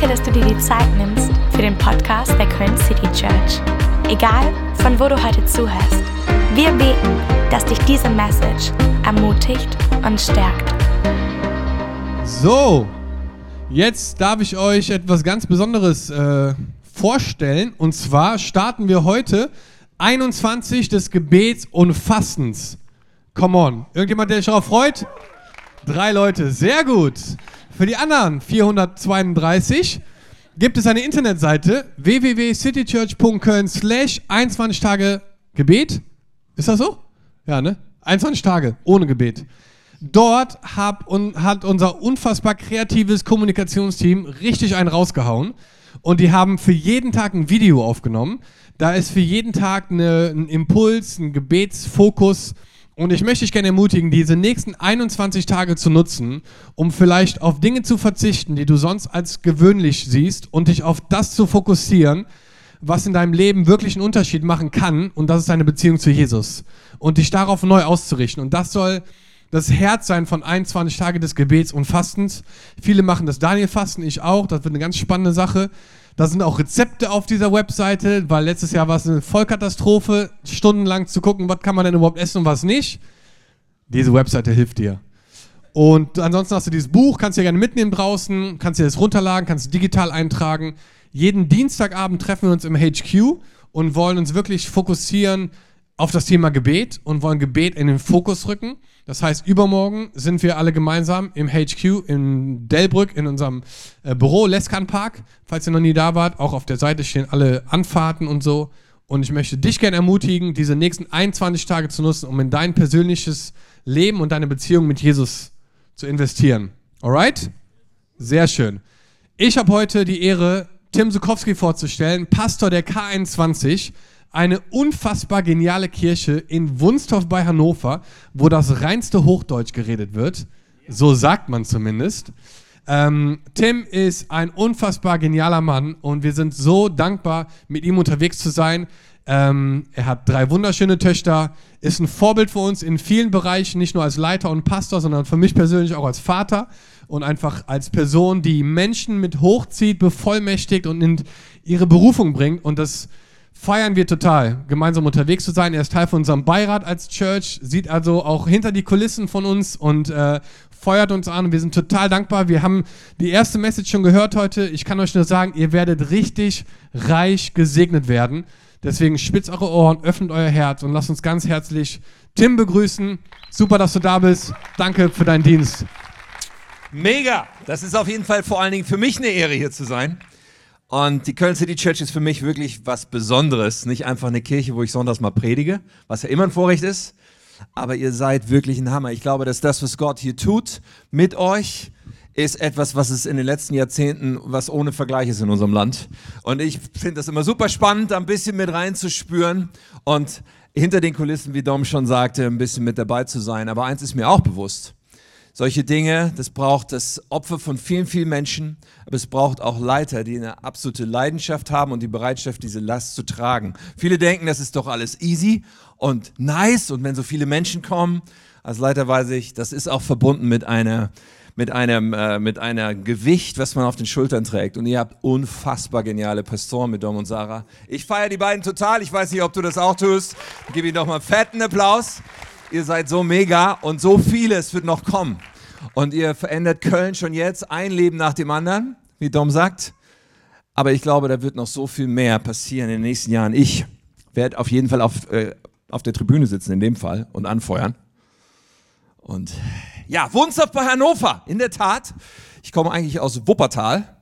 Danke, dass du dir die Zeit nimmst für den Podcast der Köln City Church. Egal, von wo du heute zuhörst, wir beten, dass dich diese Message ermutigt und stärkt. So, jetzt darf ich euch etwas ganz Besonderes äh, vorstellen. Und zwar starten wir heute 21 des Gebets und Fastens. Come on. Irgendjemand, der sich darauf freut? Drei Leute. Sehr gut. Für die anderen 432 gibt es eine Internetseite www.citychurch.köln slash 21 Tage Gebet. Ist das so? Ja, ne? 21 Tage ohne Gebet. Dort hab und hat unser unfassbar kreatives Kommunikationsteam richtig einen rausgehauen. Und die haben für jeden Tag ein Video aufgenommen. Da ist für jeden Tag eine, ein Impuls, ein Gebetsfokus. Und ich möchte dich gerne ermutigen, diese nächsten 21 Tage zu nutzen, um vielleicht auf Dinge zu verzichten, die du sonst als gewöhnlich siehst und dich auf das zu fokussieren, was in deinem Leben wirklich einen Unterschied machen kann. Und das ist deine Beziehung zu Jesus. Und dich darauf neu auszurichten. Und das soll das Herz sein von 21 Tage des Gebets und Fastens. Viele machen das Daniel-Fasten, ich auch. Das wird eine ganz spannende Sache. Da sind auch Rezepte auf dieser Webseite, weil letztes Jahr war es eine Vollkatastrophe, stundenlang zu gucken, was kann man denn überhaupt essen und was nicht. Diese Webseite hilft dir. Und ansonsten hast du dieses Buch, kannst du ja gerne mitnehmen draußen, kannst dir das runterladen, kannst du digital eintragen. Jeden Dienstagabend treffen wir uns im HQ und wollen uns wirklich fokussieren auf das Thema Gebet und wollen Gebet in den Fokus rücken. Das heißt, übermorgen sind wir alle gemeinsam im HQ in Delbrück in unserem äh, Büro, Leskan Park. Falls ihr noch nie da wart, auch auf der Seite stehen alle Anfahrten und so. Und ich möchte dich gerne ermutigen, diese nächsten 21 Tage zu nutzen, um in dein persönliches Leben und deine Beziehung mit Jesus zu investieren. Alright? Sehr schön. Ich habe heute die Ehre, Tim Sukowski vorzustellen, Pastor der K21 eine unfassbar geniale Kirche in Wunstorf bei Hannover, wo das reinste Hochdeutsch geredet wird. So sagt man zumindest. Ähm, Tim ist ein unfassbar genialer Mann und wir sind so dankbar, mit ihm unterwegs zu sein. Ähm, er hat drei wunderschöne Töchter, ist ein Vorbild für uns in vielen Bereichen, nicht nur als Leiter und Pastor, sondern für mich persönlich auch als Vater und einfach als Person, die Menschen mit hochzieht, bevollmächtigt und in ihre Berufung bringt. Und das feiern wir total, gemeinsam unterwegs zu sein. Er ist Teil von unserem Beirat als Church, sieht also auch hinter die Kulissen von uns und äh, feuert uns an. Wir sind total dankbar. Wir haben die erste Message schon gehört heute. Ich kann euch nur sagen, ihr werdet richtig reich gesegnet werden. Deswegen spitzt eure Ohren, öffnet euer Herz und lasst uns ganz herzlich Tim begrüßen. Super, dass du da bist. Danke für deinen Dienst. Mega! Das ist auf jeden Fall vor allen Dingen für mich eine Ehre, hier zu sein. Und die Köln City Church ist für mich wirklich was Besonderes. Nicht einfach eine Kirche, wo ich sonntags mal predige, was ja immer ein Vorrecht ist. Aber ihr seid wirklich ein Hammer. Ich glaube, dass das, was Gott hier tut mit euch, ist etwas, was es in den letzten Jahrzehnten, was ohne Vergleich ist in unserem Land. Und ich finde das immer super spannend, ein bisschen mit reinzuspüren und hinter den Kulissen, wie Dom schon sagte, ein bisschen mit dabei zu sein. Aber eins ist mir auch bewusst. Solche Dinge, das braucht das Opfer von vielen, vielen Menschen, aber es braucht auch Leiter, die eine absolute Leidenschaft haben und die Bereitschaft, diese Last zu tragen. Viele denken, das ist doch alles easy und nice und wenn so viele Menschen kommen, als Leiter weiß ich, das ist auch verbunden mit einer mit einem äh, mit einer Gewicht, was man auf den Schultern trägt. Und ihr habt unfassbar geniale Pastoren mit Dom und Sarah. Ich feiere die beiden total. Ich weiß nicht, ob du das auch tust. Gebe ihnen doch mal einen fetten Applaus. Ihr seid so mega und so vieles wird noch kommen. Und ihr verändert Köln schon jetzt ein Leben nach dem anderen, wie Dom sagt. Aber ich glaube, da wird noch so viel mehr passieren in den nächsten Jahren. Ich werde auf jeden Fall auf, äh, auf der Tribüne sitzen, in dem Fall, und anfeuern. Und ja, Wunstorf bei Hannover, in der Tat. Ich komme eigentlich aus Wuppertal.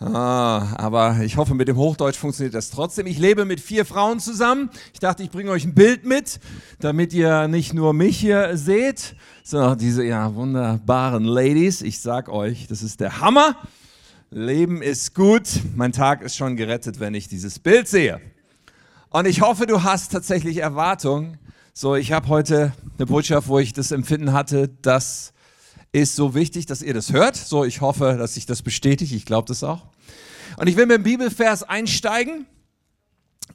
Ah, aber ich hoffe, mit dem Hochdeutsch funktioniert das trotzdem. Ich lebe mit vier Frauen zusammen. Ich dachte, ich bringe euch ein Bild mit, damit ihr nicht nur mich hier seht, sondern auch diese ja, wunderbaren Ladies. Ich sag euch, das ist der Hammer. Leben ist gut. Mein Tag ist schon gerettet, wenn ich dieses Bild sehe. Und ich hoffe, du hast tatsächlich Erwartungen. So, ich habe heute eine Botschaft, wo ich das Empfinden hatte, dass ist so wichtig, dass ihr das hört. So, ich hoffe, dass sich das bestätigt. Ich glaube das auch. Und ich will mit dem Bibelvers einsteigen,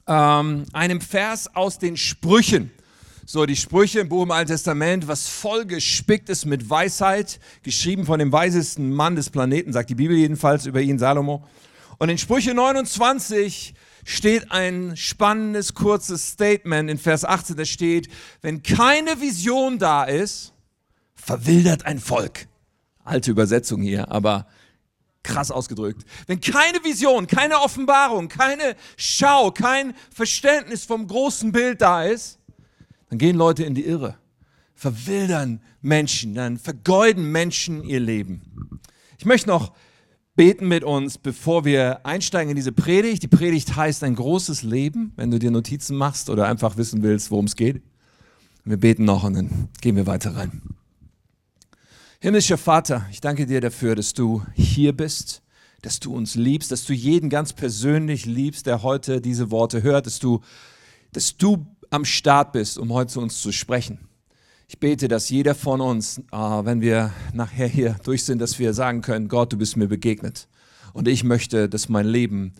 ähm, einem Vers aus den Sprüchen. so die Sprüche im Buch im Alten Testament, was voll gespickt ist mit Weisheit, geschrieben von dem weisesten Mann des Planeten, sagt die Bibel jedenfalls über ihn, Salomo. Und in Sprüche 29 steht ein spannendes, kurzes Statement in Vers 18, da steht, wenn keine Vision da ist, verwildert ein Volk. Alte Übersetzung hier, aber krass ausgedrückt. Wenn keine Vision, keine Offenbarung, keine Schau, kein Verständnis vom großen Bild da ist, dann gehen Leute in die Irre, verwildern Menschen, dann vergeuden Menschen ihr Leben. Ich möchte noch beten mit uns, bevor wir einsteigen in diese Predigt. Die Predigt heißt ein großes Leben, wenn du dir Notizen machst oder einfach wissen willst, worum es geht. Wir beten noch und dann gehen wir weiter rein. Himmlischer Vater, ich danke dir dafür, dass du hier bist, dass du uns liebst, dass du jeden ganz persönlich liebst, der heute diese Worte hört, dass du, dass du am Start bist, um heute zu uns zu sprechen. Ich bete, dass jeder von uns, äh, wenn wir nachher hier durch sind, dass wir sagen können, Gott, du bist mir begegnet. Und ich möchte, dass mein Leben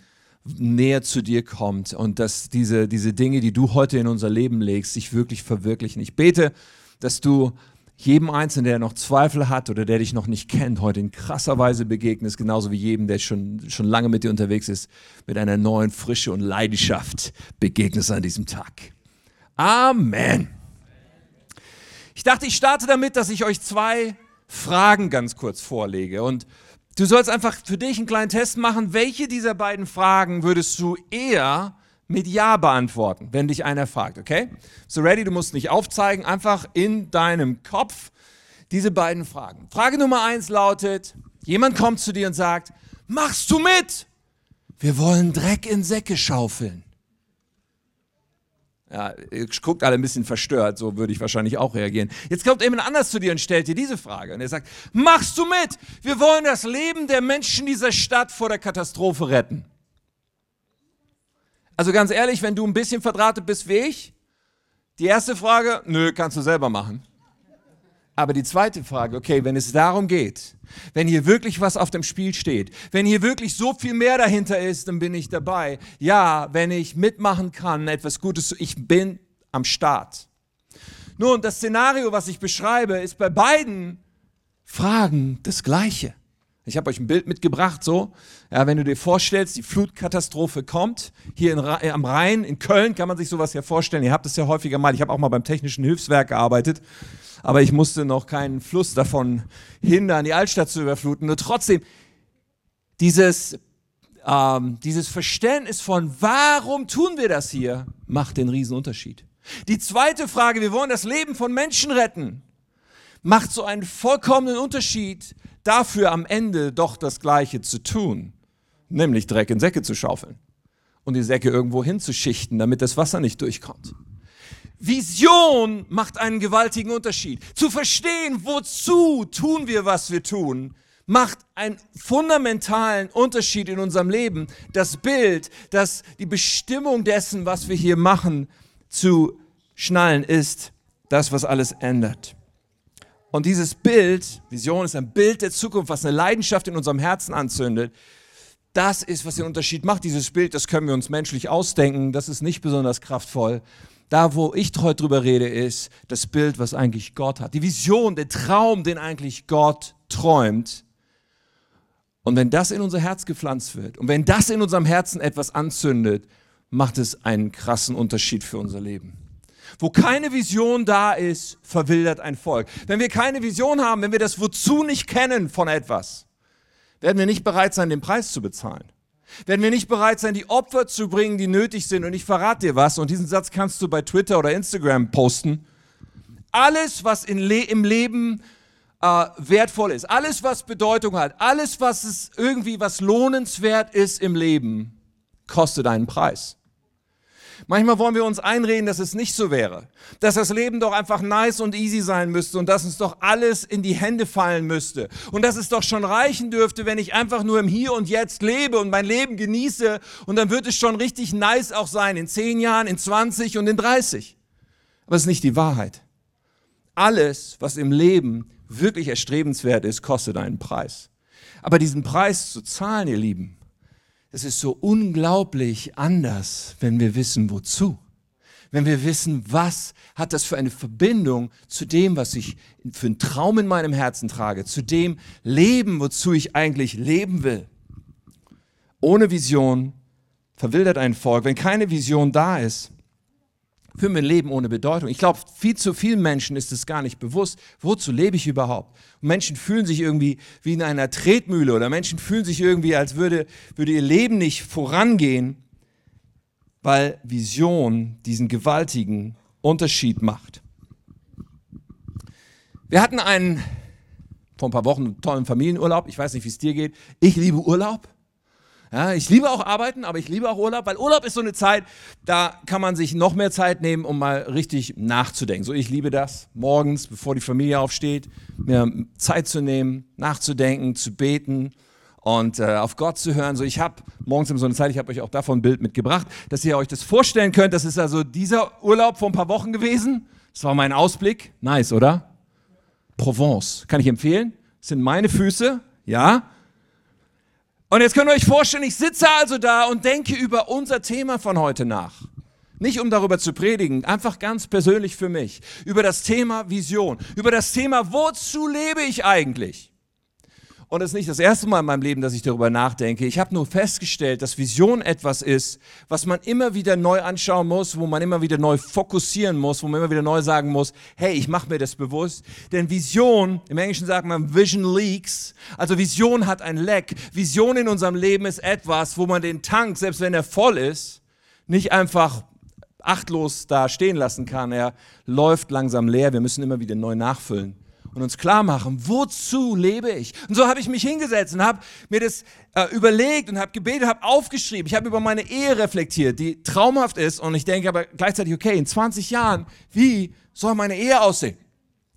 näher zu dir kommt und dass diese, diese Dinge, die du heute in unser Leben legst, sich wirklich verwirklichen. Ich bete, dass du jedem Einzelnen, der noch Zweifel hat oder der dich noch nicht kennt, heute in krasser Weise begegnest, genauso wie jedem, der schon, schon lange mit dir unterwegs ist, mit einer neuen Frische und Leidenschaft begegnest an diesem Tag. Amen. Ich dachte, ich starte damit, dass ich euch zwei Fragen ganz kurz vorlege und du sollst einfach für dich einen kleinen Test machen, welche dieser beiden Fragen würdest du eher mit Ja beantworten, wenn dich einer fragt, okay? So ready, du musst nicht aufzeigen, einfach in deinem Kopf diese beiden Fragen. Frage Nummer eins lautet, jemand kommt zu dir und sagt, machst du mit? Wir wollen Dreck in Säcke schaufeln. Ja, guckt alle ein bisschen verstört, so würde ich wahrscheinlich auch reagieren. Jetzt kommt jemand anders zu dir und stellt dir diese Frage. Und er sagt, machst du mit? Wir wollen das Leben der Menschen dieser Stadt vor der Katastrophe retten. Also ganz ehrlich, wenn du ein bisschen verdrahtet bist wie ich, die erste Frage, nö, kannst du selber machen. Aber die zweite Frage, okay, wenn es darum geht, wenn hier wirklich was auf dem Spiel steht, wenn hier wirklich so viel mehr dahinter ist, dann bin ich dabei. Ja, wenn ich mitmachen kann, etwas Gutes, ich bin am Start. Nun, das Szenario, was ich beschreibe, ist bei beiden Fragen das gleiche. Ich habe euch ein Bild mitgebracht, so. Ja, wenn du dir vorstellst, die Flutkatastrophe kommt, hier in, äh, am Rhein, in Köln, kann man sich sowas ja vorstellen. Ihr habt es ja häufiger mal. Ich habe auch mal beim Technischen Hilfswerk gearbeitet, aber ich musste noch keinen Fluss davon hindern, die Altstadt zu überfluten. Nur trotzdem, dieses, ähm, dieses Verständnis von, warum tun wir das hier, macht den Riesenunterschied. Die zweite Frage, wir wollen das Leben von Menschen retten, macht so einen vollkommenen Unterschied dafür am Ende doch das Gleiche zu tun, nämlich Dreck in Säcke zu schaufeln und die Säcke irgendwo hinzuschichten, damit das Wasser nicht durchkommt. Vision macht einen gewaltigen Unterschied. Zu verstehen, wozu tun wir, was wir tun, macht einen fundamentalen Unterschied in unserem Leben. Das Bild, das die Bestimmung dessen, was wir hier machen, zu schnallen, ist das, was alles ändert. Und dieses Bild, Vision ist ein Bild der Zukunft, was eine Leidenschaft in unserem Herzen anzündet. Das ist, was den Unterschied macht. Dieses Bild, das können wir uns menschlich ausdenken. Das ist nicht besonders kraftvoll. Da, wo ich heute drüber rede, ist das Bild, was eigentlich Gott hat. Die Vision, der Traum, den eigentlich Gott träumt. Und wenn das in unser Herz gepflanzt wird und wenn das in unserem Herzen etwas anzündet, macht es einen krassen Unterschied für unser Leben. Wo keine Vision da ist, verwildert ein Volk. Wenn wir keine Vision haben, wenn wir das Wozu nicht kennen von etwas, werden wir nicht bereit sein, den Preis zu bezahlen. Werden wir nicht bereit sein, die Opfer zu bringen, die nötig sind. Und ich verrate dir was, und diesen Satz kannst du bei Twitter oder Instagram posten. Alles, was Le im Leben äh, wertvoll ist, alles, was Bedeutung hat, alles, was es irgendwie was lohnenswert ist im Leben, kostet einen Preis. Manchmal wollen wir uns einreden, dass es nicht so wäre. Dass das Leben doch einfach nice und easy sein müsste und dass uns doch alles in die Hände fallen müsste. Und dass es doch schon reichen dürfte, wenn ich einfach nur im Hier und Jetzt lebe und mein Leben genieße. Und dann wird es schon richtig nice auch sein in 10 Jahren, in 20 und in 30. Aber es ist nicht die Wahrheit. Alles, was im Leben wirklich erstrebenswert ist, kostet einen Preis. Aber diesen Preis zu zahlen, ihr Lieben, es ist so unglaublich anders, wenn wir wissen, wozu. wenn wir wissen, was hat das für eine Verbindung zu dem, was ich für einen Traum in meinem Herzen trage, zu dem Leben, wozu ich eigentlich leben will. Ohne Vision verwildert ein Volk. Wenn keine Vision da ist, führen wir ein Leben ohne Bedeutung. Ich glaube, viel zu vielen Menschen ist es gar nicht bewusst, wozu lebe ich überhaupt. Und Menschen fühlen sich irgendwie wie in einer Tretmühle oder Menschen fühlen sich irgendwie, als würde, würde ihr Leben nicht vorangehen, weil Vision diesen gewaltigen Unterschied macht. Wir hatten einen, vor ein paar Wochen, einen tollen Familienurlaub. Ich weiß nicht, wie es dir geht. Ich liebe Urlaub. Ja, ich liebe auch Arbeiten, aber ich liebe auch Urlaub, weil Urlaub ist so eine Zeit, da kann man sich noch mehr Zeit nehmen, um mal richtig nachzudenken. So, ich liebe das, morgens, bevor die Familie aufsteht, mir Zeit zu nehmen, nachzudenken, zu beten und äh, auf Gott zu hören. So, ich habe morgens immer so eine Zeit, ich habe euch auch davon ein Bild mitgebracht, dass ihr euch das vorstellen könnt. Das ist also dieser Urlaub vor ein paar Wochen gewesen. Das war mein Ausblick. Nice, oder? Provence. Kann ich empfehlen? Das sind meine Füße, ja. Und jetzt könnt ihr euch vorstellen, ich sitze also da und denke über unser Thema von heute nach. Nicht um darüber zu predigen, einfach ganz persönlich für mich. Über das Thema Vision. Über das Thema, wozu lebe ich eigentlich? Und es ist nicht das erste Mal in meinem Leben, dass ich darüber nachdenke. Ich habe nur festgestellt, dass Vision etwas ist, was man immer wieder neu anschauen muss, wo man immer wieder neu fokussieren muss, wo man immer wieder neu sagen muss, hey, ich mache mir das bewusst. Denn Vision, im Englischen sagt man Vision leaks, also Vision hat ein Leck. Vision in unserem Leben ist etwas, wo man den Tank, selbst wenn er voll ist, nicht einfach achtlos da stehen lassen kann. Er läuft langsam leer. Wir müssen immer wieder neu nachfüllen und uns klar machen, wozu lebe ich? Und so habe ich mich hingesetzt und habe mir das äh, überlegt und habe gebetet, habe aufgeschrieben. Ich habe über meine Ehe reflektiert, die traumhaft ist und ich denke aber gleichzeitig, okay, in 20 Jahren, wie soll meine Ehe aussehen?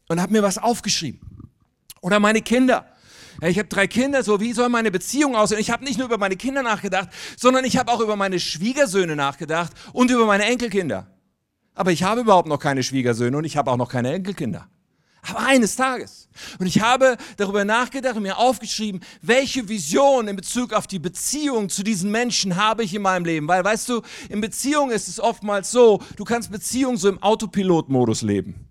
Und habe mir was aufgeschrieben. Oder meine Kinder. Ja, ich habe drei Kinder, so wie soll meine Beziehung aussehen? Ich habe nicht nur über meine Kinder nachgedacht, sondern ich habe auch über meine Schwiegersöhne nachgedacht und über meine Enkelkinder. Aber ich habe überhaupt noch keine Schwiegersöhne und ich habe auch noch keine Enkelkinder. Aber eines Tages. Und ich habe darüber nachgedacht und mir aufgeschrieben, welche Vision in Bezug auf die Beziehung zu diesen Menschen habe ich in meinem Leben. Weil, weißt du, in Beziehung ist es oftmals so, du kannst Beziehung so im Autopilotmodus leben.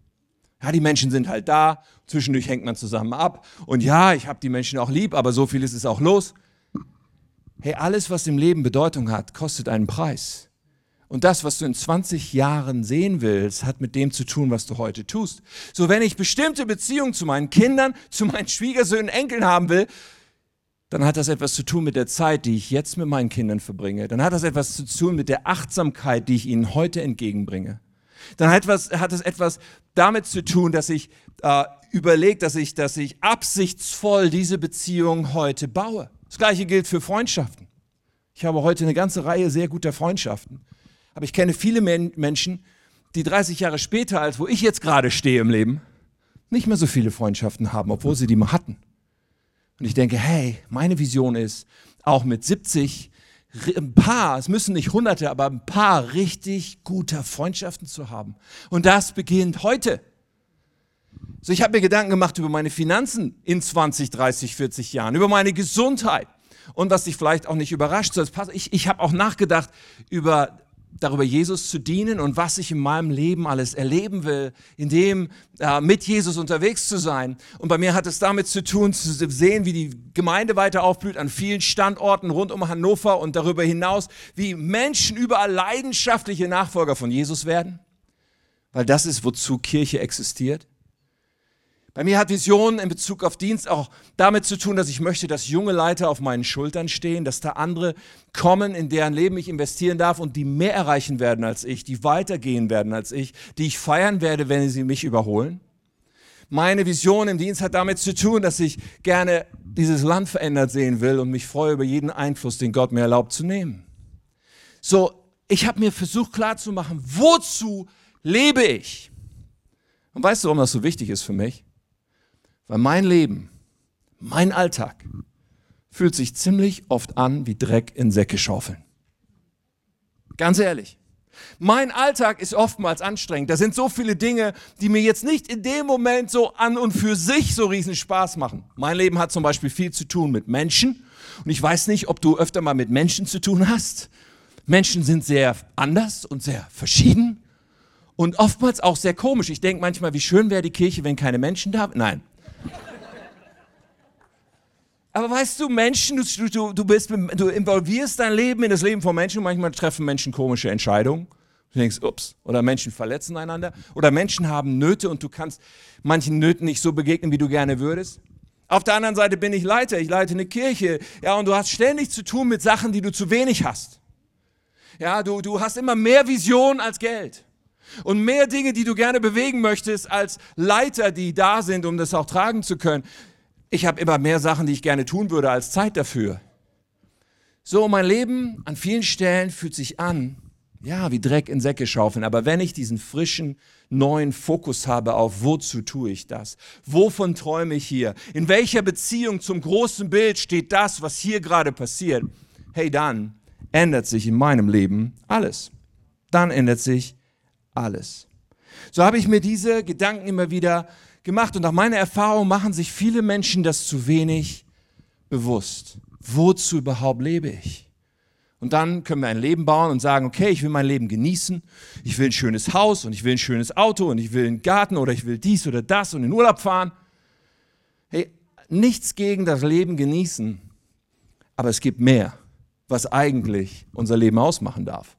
Ja, die Menschen sind halt da, zwischendurch hängt man zusammen ab. Und ja, ich habe die Menschen auch lieb, aber so viel ist es auch los. Hey, alles, was im Leben Bedeutung hat, kostet einen Preis. Und das, was du in 20 Jahren sehen willst, hat mit dem zu tun, was du heute tust. So, wenn ich bestimmte Beziehungen zu meinen Kindern, zu meinen Schwiegersöhnen, Enkeln haben will, dann hat das etwas zu tun mit der Zeit, die ich jetzt mit meinen Kindern verbringe. Dann hat das etwas zu tun mit der Achtsamkeit, die ich ihnen heute entgegenbringe. Dann hat, was, hat es etwas damit zu tun, dass ich äh, überlege, dass ich, dass ich absichtsvoll diese Beziehung heute baue. Das gleiche gilt für Freundschaften. Ich habe heute eine ganze Reihe sehr guter Freundschaften. Aber ich kenne viele Men Menschen, die 30 Jahre später, als wo ich jetzt gerade stehe im Leben, nicht mehr so viele Freundschaften haben, obwohl sie die mal hatten. Und ich denke, hey, meine Vision ist, auch mit 70 ein paar, es müssen nicht hunderte, aber ein paar richtig guter Freundschaften zu haben. Und das beginnt heute. So, ich habe mir Gedanken gemacht über meine Finanzen in 20, 30, 40 Jahren, über meine Gesundheit. Und was dich vielleicht auch nicht überrascht, ich, ich habe auch nachgedacht über darüber Jesus zu dienen und was ich in meinem Leben alles erleben will, in dem äh, mit Jesus unterwegs zu sein. Und bei mir hat es damit zu tun, zu sehen, wie die Gemeinde weiter aufblüht an vielen Standorten rund um Hannover und darüber hinaus, wie Menschen überall leidenschaftliche Nachfolger von Jesus werden, weil das ist, wozu Kirche existiert. Bei mir hat Vision in Bezug auf Dienst auch damit zu tun, dass ich möchte, dass junge Leiter auf meinen Schultern stehen, dass da andere kommen, in deren Leben ich investieren darf und die mehr erreichen werden als ich, die weitergehen werden als ich, die ich feiern werde, wenn sie mich überholen. Meine Vision im Dienst hat damit zu tun, dass ich gerne dieses Land verändert sehen will und mich freue über jeden Einfluss, den Gott mir erlaubt zu nehmen. So, ich habe mir versucht klarzumachen, wozu lebe ich? Und weißt du, warum das so wichtig ist für mich? Weil mein Leben, mein Alltag fühlt sich ziemlich oft an wie Dreck in Säcke schaufeln. Ganz ehrlich. Mein Alltag ist oftmals anstrengend. Da sind so viele Dinge, die mir jetzt nicht in dem Moment so an und für sich so riesen Spaß machen. Mein Leben hat zum Beispiel viel zu tun mit Menschen. Und ich weiß nicht, ob du öfter mal mit Menschen zu tun hast. Menschen sind sehr anders und sehr verschieden. Und oftmals auch sehr komisch. Ich denke manchmal, wie schön wäre die Kirche, wenn keine Menschen da Nein. Aber weißt du, Menschen, du, du, du, bist, du involvierst dein Leben in das Leben von Menschen und manchmal treffen Menschen komische Entscheidungen. Du denkst, ups, oder Menschen verletzen einander oder Menschen haben Nöte und du kannst manchen Nöten nicht so begegnen, wie du gerne würdest. Auf der anderen Seite bin ich Leiter, ich leite eine Kirche, ja, und du hast ständig zu tun mit Sachen, die du zu wenig hast. Ja, du, du hast immer mehr Vision als Geld und mehr Dinge, die du gerne bewegen möchtest als Leiter, die da sind, um das auch tragen zu können. Ich habe immer mehr Sachen, die ich gerne tun würde, als Zeit dafür. So, mein Leben an vielen Stellen fühlt sich an, ja, wie Dreck in Säcke schaufeln. Aber wenn ich diesen frischen, neuen Fokus habe auf, wozu tue ich das? Wovon träume ich hier? In welcher Beziehung zum großen Bild steht das, was hier gerade passiert? Hey, dann ändert sich in meinem Leben alles. Dann ändert sich alles. So habe ich mir diese Gedanken immer wieder gemacht und nach meiner Erfahrung machen sich viele Menschen das zu wenig bewusst. Wozu überhaupt lebe ich? Und dann können wir ein Leben bauen und sagen, okay, ich will mein Leben genießen, ich will ein schönes Haus und ich will ein schönes Auto und ich will einen Garten oder ich will dies oder das und in Urlaub fahren. Hey, nichts gegen das Leben genießen, aber es gibt mehr, was eigentlich unser Leben ausmachen darf.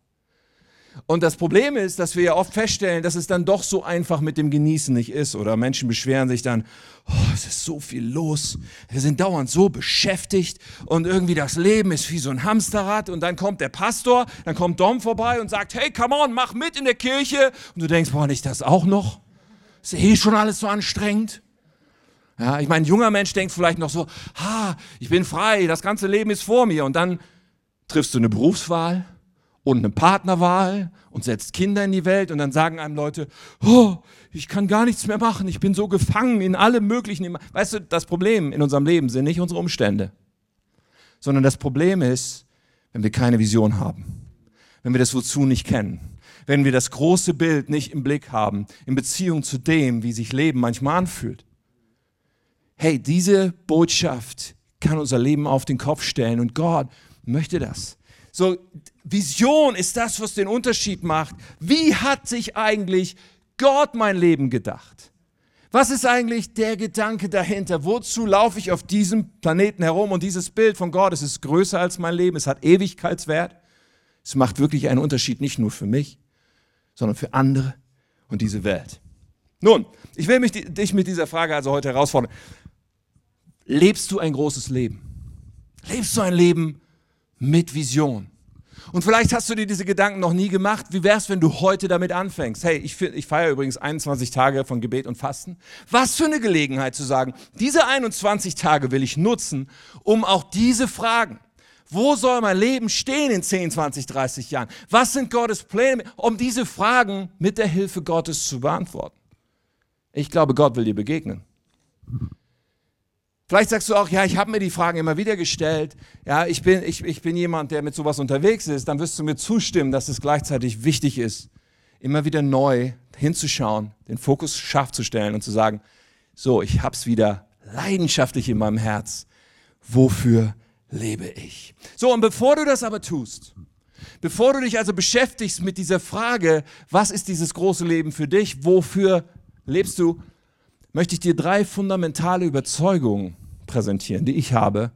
Und das Problem ist, dass wir ja oft feststellen, dass es dann doch so einfach mit dem Genießen nicht ist. Oder Menschen beschweren sich dann, oh, es ist so viel los, wir sind dauernd so beschäftigt und irgendwie das Leben ist wie so ein Hamsterrad. Und dann kommt der Pastor, dann kommt Dom vorbei und sagt, hey, come on, mach mit in der Kirche. Und du denkst, boah, nicht das auch noch? Ist eh schon alles so anstrengend. Ja, ich meine, ein junger Mensch denkt vielleicht noch so, ha, ich bin frei, das ganze Leben ist vor mir. Und dann triffst du eine Berufswahl und eine Partnerwahl und setzt Kinder in die Welt und dann sagen einem Leute, oh, ich kann gar nichts mehr machen, ich bin so gefangen in allem möglichen. Weißt du, das Problem in unserem Leben sind nicht unsere Umstände, sondern das Problem ist, wenn wir keine Vision haben, wenn wir das Wozu nicht kennen, wenn wir das große Bild nicht im Blick haben, in Beziehung zu dem, wie sich Leben manchmal anfühlt. Hey, diese Botschaft kann unser Leben auf den Kopf stellen und Gott möchte das. So, Vision ist das, was den Unterschied macht. Wie hat sich eigentlich Gott mein Leben gedacht? Was ist eigentlich der Gedanke dahinter? Wozu laufe ich auf diesem Planeten herum? Und dieses Bild von Gott, es ist größer als mein Leben, es hat Ewigkeitswert. Es macht wirklich einen Unterschied, nicht nur für mich, sondern für andere und diese Welt. Nun, ich will mich, dich mit dieser Frage also heute herausfordern. Lebst du ein großes Leben? Lebst du ein Leben mit Vision? Und vielleicht hast du dir diese Gedanken noch nie gemacht. Wie wär's, wenn du heute damit anfängst? Hey, ich, ich feiere übrigens 21 Tage von Gebet und Fasten. Was für eine Gelegenheit zu sagen, diese 21 Tage will ich nutzen, um auch diese Fragen, wo soll mein Leben stehen in 10, 20, 30 Jahren? Was sind Gottes Pläne, um diese Fragen mit der Hilfe Gottes zu beantworten? Ich glaube, Gott will dir begegnen. Vielleicht sagst du auch, ja, ich habe mir die Fragen immer wieder gestellt. Ja, ich bin, ich, ich bin jemand, der mit sowas unterwegs ist. Dann wirst du mir zustimmen, dass es gleichzeitig wichtig ist, immer wieder neu hinzuschauen, den Fokus scharf zu stellen und zu sagen, so, ich hab's wieder leidenschaftlich in meinem Herz. Wofür lebe ich? So, und bevor du das aber tust, bevor du dich also beschäftigst mit dieser Frage, was ist dieses große Leben für dich? Wofür lebst du? Möchte ich dir drei fundamentale Überzeugungen präsentieren, die ich habe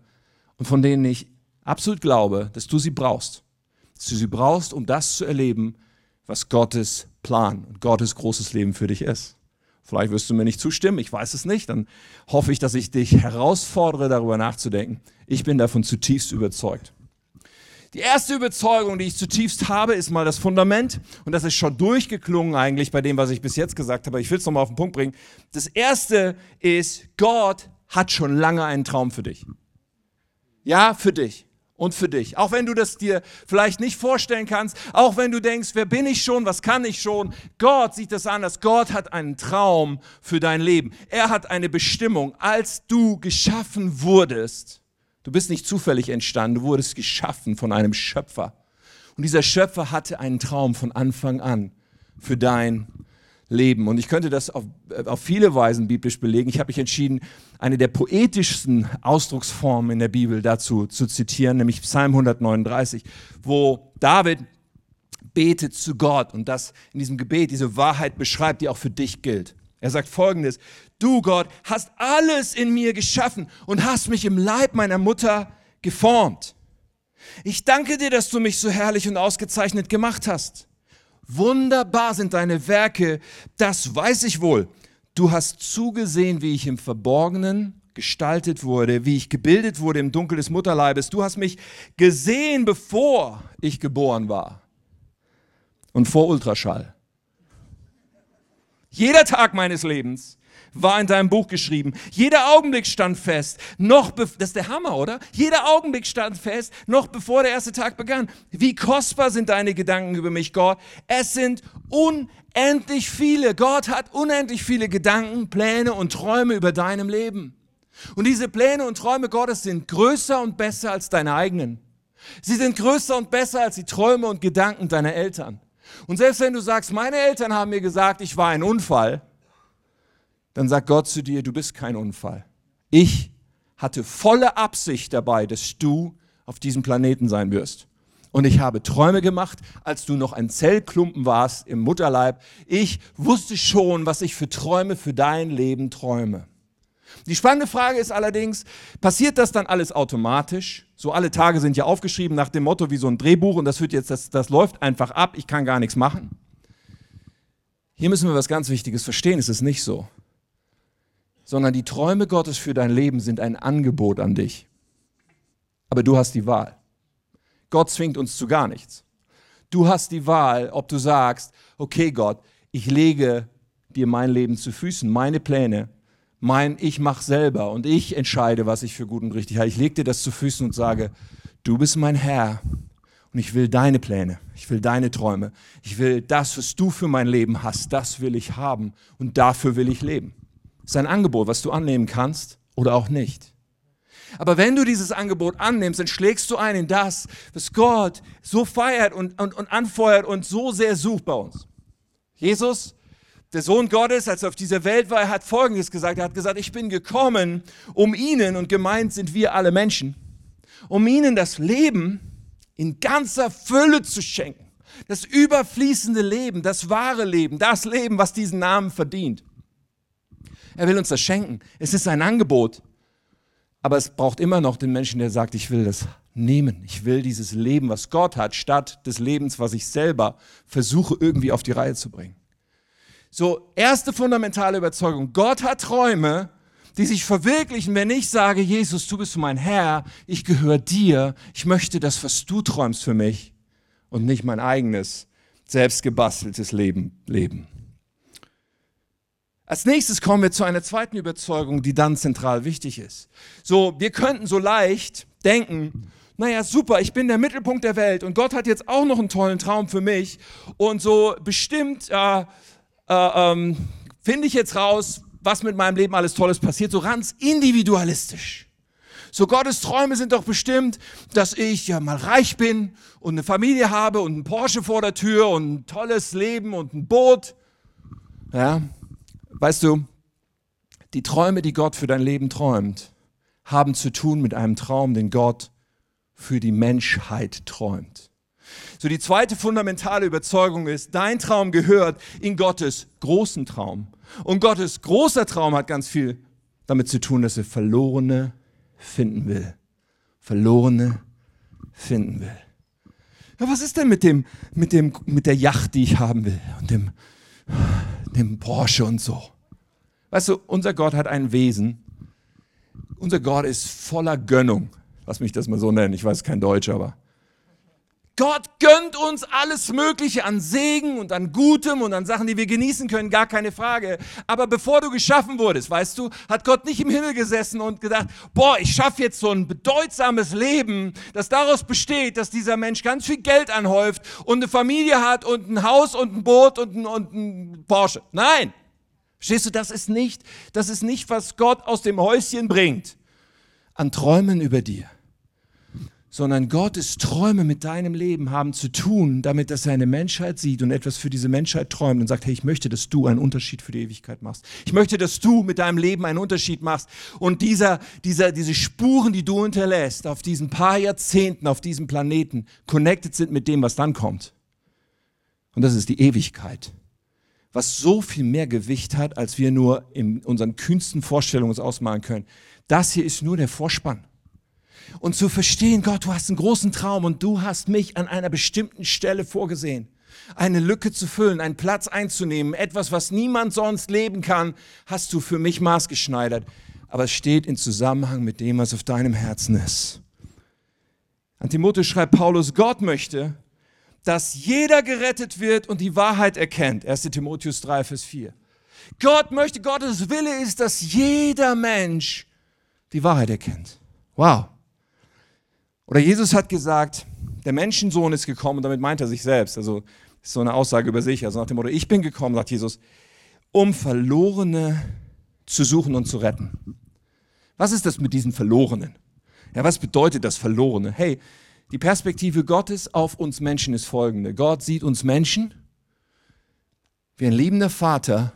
und von denen ich absolut glaube, dass du sie brauchst. Dass du sie brauchst, um das zu erleben, was Gottes Plan und Gottes großes Leben für dich ist. Vielleicht wirst du mir nicht zustimmen, ich weiß es nicht. Dann hoffe ich, dass ich dich herausfordere, darüber nachzudenken. Ich bin davon zutiefst überzeugt. Die erste Überzeugung, die ich zutiefst habe, ist mal das Fundament. Und das ist schon durchgeklungen eigentlich bei dem, was ich bis jetzt gesagt habe. Ich will es nochmal auf den Punkt bringen. Das erste ist, Gott hat schon lange einen Traum für dich. Ja, für dich und für dich. Auch wenn du das dir vielleicht nicht vorstellen kannst, auch wenn du denkst, wer bin ich schon, was kann ich schon, Gott sieht das anders. Gott hat einen Traum für dein Leben. Er hat eine Bestimmung. Als du geschaffen wurdest, du bist nicht zufällig entstanden, du wurdest geschaffen von einem Schöpfer. Und dieser Schöpfer hatte einen Traum von Anfang an für dein leben. Und ich könnte das auf, äh, auf viele Weisen biblisch belegen. Ich habe mich entschieden, eine der poetischsten Ausdrucksformen in der Bibel dazu zu zitieren, nämlich Psalm 139, wo David betet zu Gott und das in diesem Gebet diese Wahrheit beschreibt, die auch für dich gilt. Er sagt folgendes, du Gott hast alles in mir geschaffen und hast mich im Leib meiner Mutter geformt. Ich danke dir, dass du mich so herrlich und ausgezeichnet gemacht hast. Wunderbar sind deine Werke, das weiß ich wohl. Du hast zugesehen, wie ich im Verborgenen gestaltet wurde, wie ich gebildet wurde im Dunkel des Mutterleibes. Du hast mich gesehen, bevor ich geboren war. Und vor Ultraschall. Jeder Tag meines Lebens war in deinem Buch geschrieben. Jeder Augenblick stand fest, noch das ist der Hammer, oder? Jeder Augenblick stand fest, noch bevor der erste Tag begann. Wie kostbar sind deine Gedanken über mich, Gott? Es sind unendlich viele. Gott hat unendlich viele Gedanken, Pläne und Träume über deinem Leben. Und diese Pläne und Träume Gottes sind größer und besser als deine eigenen. Sie sind größer und besser als die Träume und Gedanken deiner Eltern. Und selbst wenn du sagst, meine Eltern haben mir gesagt, ich war ein Unfall, dann sagt Gott zu dir, du bist kein Unfall. Ich hatte volle Absicht dabei, dass du auf diesem Planeten sein wirst. Und ich habe Träume gemacht, als du noch ein Zellklumpen warst im Mutterleib. Ich wusste schon, was ich für Träume für dein Leben träume. Die spannende Frage ist allerdings, passiert das dann alles automatisch? So alle Tage sind ja aufgeschrieben nach dem Motto wie so ein Drehbuch und das wird jetzt, das, das läuft einfach ab, ich kann gar nichts machen. Hier müssen wir was ganz Wichtiges verstehen, es ist nicht so. Sondern die Träume Gottes für dein Leben sind ein Angebot an dich. Aber du hast die Wahl. Gott zwingt uns zu gar nichts. Du hast die Wahl, ob du sagst, okay Gott, ich lege dir mein Leben zu Füßen, meine Pläne, mein Ich mache selber und ich entscheide, was ich für gut und richtig halte. Ich lege dir das zu Füßen und sage, du bist mein Herr und ich will deine Pläne, ich will deine Träume, ich will das, was du für mein Leben hast, das will ich haben und dafür will ich leben. Das ist ein Angebot, was du annehmen kannst oder auch nicht. Aber wenn du dieses Angebot annimmst, dann schlägst du ein in das, was Gott so feiert und, und, und anfeuert und so sehr sucht bei uns. Jesus der Sohn Gottes, als er auf dieser Welt war, hat Folgendes gesagt. Er hat gesagt, ich bin gekommen, um ihnen, und gemeint sind wir alle Menschen, um ihnen das Leben in ganzer Fülle zu schenken. Das überfließende Leben, das wahre Leben, das Leben, was diesen Namen verdient. Er will uns das schenken. Es ist ein Angebot. Aber es braucht immer noch den Menschen, der sagt, ich will das nehmen. Ich will dieses Leben, was Gott hat, statt des Lebens, was ich selber versuche irgendwie auf die Reihe zu bringen. So, erste fundamentale Überzeugung. Gott hat Träume, die sich verwirklichen, wenn ich sage, Jesus, du bist mein Herr, ich gehöre dir, ich möchte das, was du träumst für mich und nicht mein eigenes, selbstgebasteltes Leben leben. Als nächstes kommen wir zu einer zweiten Überzeugung, die dann zentral wichtig ist. So, wir könnten so leicht denken, naja, super, ich bin der Mittelpunkt der Welt und Gott hat jetzt auch noch einen tollen Traum für mich und so bestimmt, äh, äh, ähm, finde ich jetzt raus, was mit meinem Leben alles Tolles passiert, so ganz individualistisch. So Gottes Träume sind doch bestimmt, dass ich ja mal reich bin und eine Familie habe und ein Porsche vor der Tür und ein tolles Leben und ein Boot. Ja, weißt du, die Träume, die Gott für dein Leben träumt, haben zu tun mit einem Traum, den Gott für die Menschheit träumt. So die zweite fundamentale Überzeugung ist, dein Traum gehört in Gottes großen Traum. Und Gottes großer Traum hat ganz viel damit zu tun, dass er Verlorene finden will. Verlorene finden will. Ja, was ist denn mit dem, mit dem, mit der Yacht, die ich haben will und dem, dem Porsche und so? Weißt du, unser Gott hat ein Wesen. Unser Gott ist voller Gönnung. Lass mich das mal so nennen. Ich weiß kein Deutsch, aber Gott gönnt uns alles Mögliche an Segen und an Gutem und an Sachen, die wir genießen können, gar keine Frage. Aber bevor du geschaffen wurdest, weißt du, hat Gott nicht im Himmel gesessen und gedacht, boah, ich schaffe jetzt so ein bedeutsames Leben, das daraus besteht, dass dieser Mensch ganz viel Geld anhäuft und eine Familie hat und ein Haus und ein Boot und ein, und ein Porsche. Nein. Verstehst du, das ist nicht, das ist nicht, was Gott aus dem Häuschen bringt an Träumen über dir sondern Gottes Träume mit deinem Leben haben zu tun, damit dass er eine Menschheit sieht und etwas für diese Menschheit träumt und sagt, hey, ich möchte, dass du einen Unterschied für die Ewigkeit machst. Ich möchte, dass du mit deinem Leben einen Unterschied machst und dieser, dieser, diese Spuren, die du hinterlässt auf diesen paar Jahrzehnten auf diesem Planeten, connected sind mit dem, was dann kommt. Und das ist die Ewigkeit. Was so viel mehr Gewicht hat, als wir nur in unseren kühnsten Vorstellungen uns ausmalen können. Das hier ist nur der Vorspann. Und zu verstehen, Gott, du hast einen großen Traum und du hast mich an einer bestimmten Stelle vorgesehen. Eine Lücke zu füllen, einen Platz einzunehmen, etwas, was niemand sonst leben kann, hast du für mich maßgeschneidert. Aber es steht in Zusammenhang mit dem, was auf deinem Herzen ist. An Timotheus schreibt Paulus, Gott möchte, dass jeder gerettet wird und die Wahrheit erkennt. 1 Timotheus 3, Vers 4. Gott möchte, Gottes Wille ist, dass jeder Mensch die Wahrheit erkennt. Wow. Oder Jesus hat gesagt, der Menschensohn ist gekommen, und damit meint er sich selbst. Also ist so eine Aussage über sich. Also nach dem Motto, ich bin gekommen, sagt Jesus, um Verlorene zu suchen und zu retten. Was ist das mit diesen Verlorenen? Ja, was bedeutet das Verlorene? Hey, die Perspektive Gottes auf uns Menschen ist folgende. Gott sieht uns Menschen wie ein liebender Vater,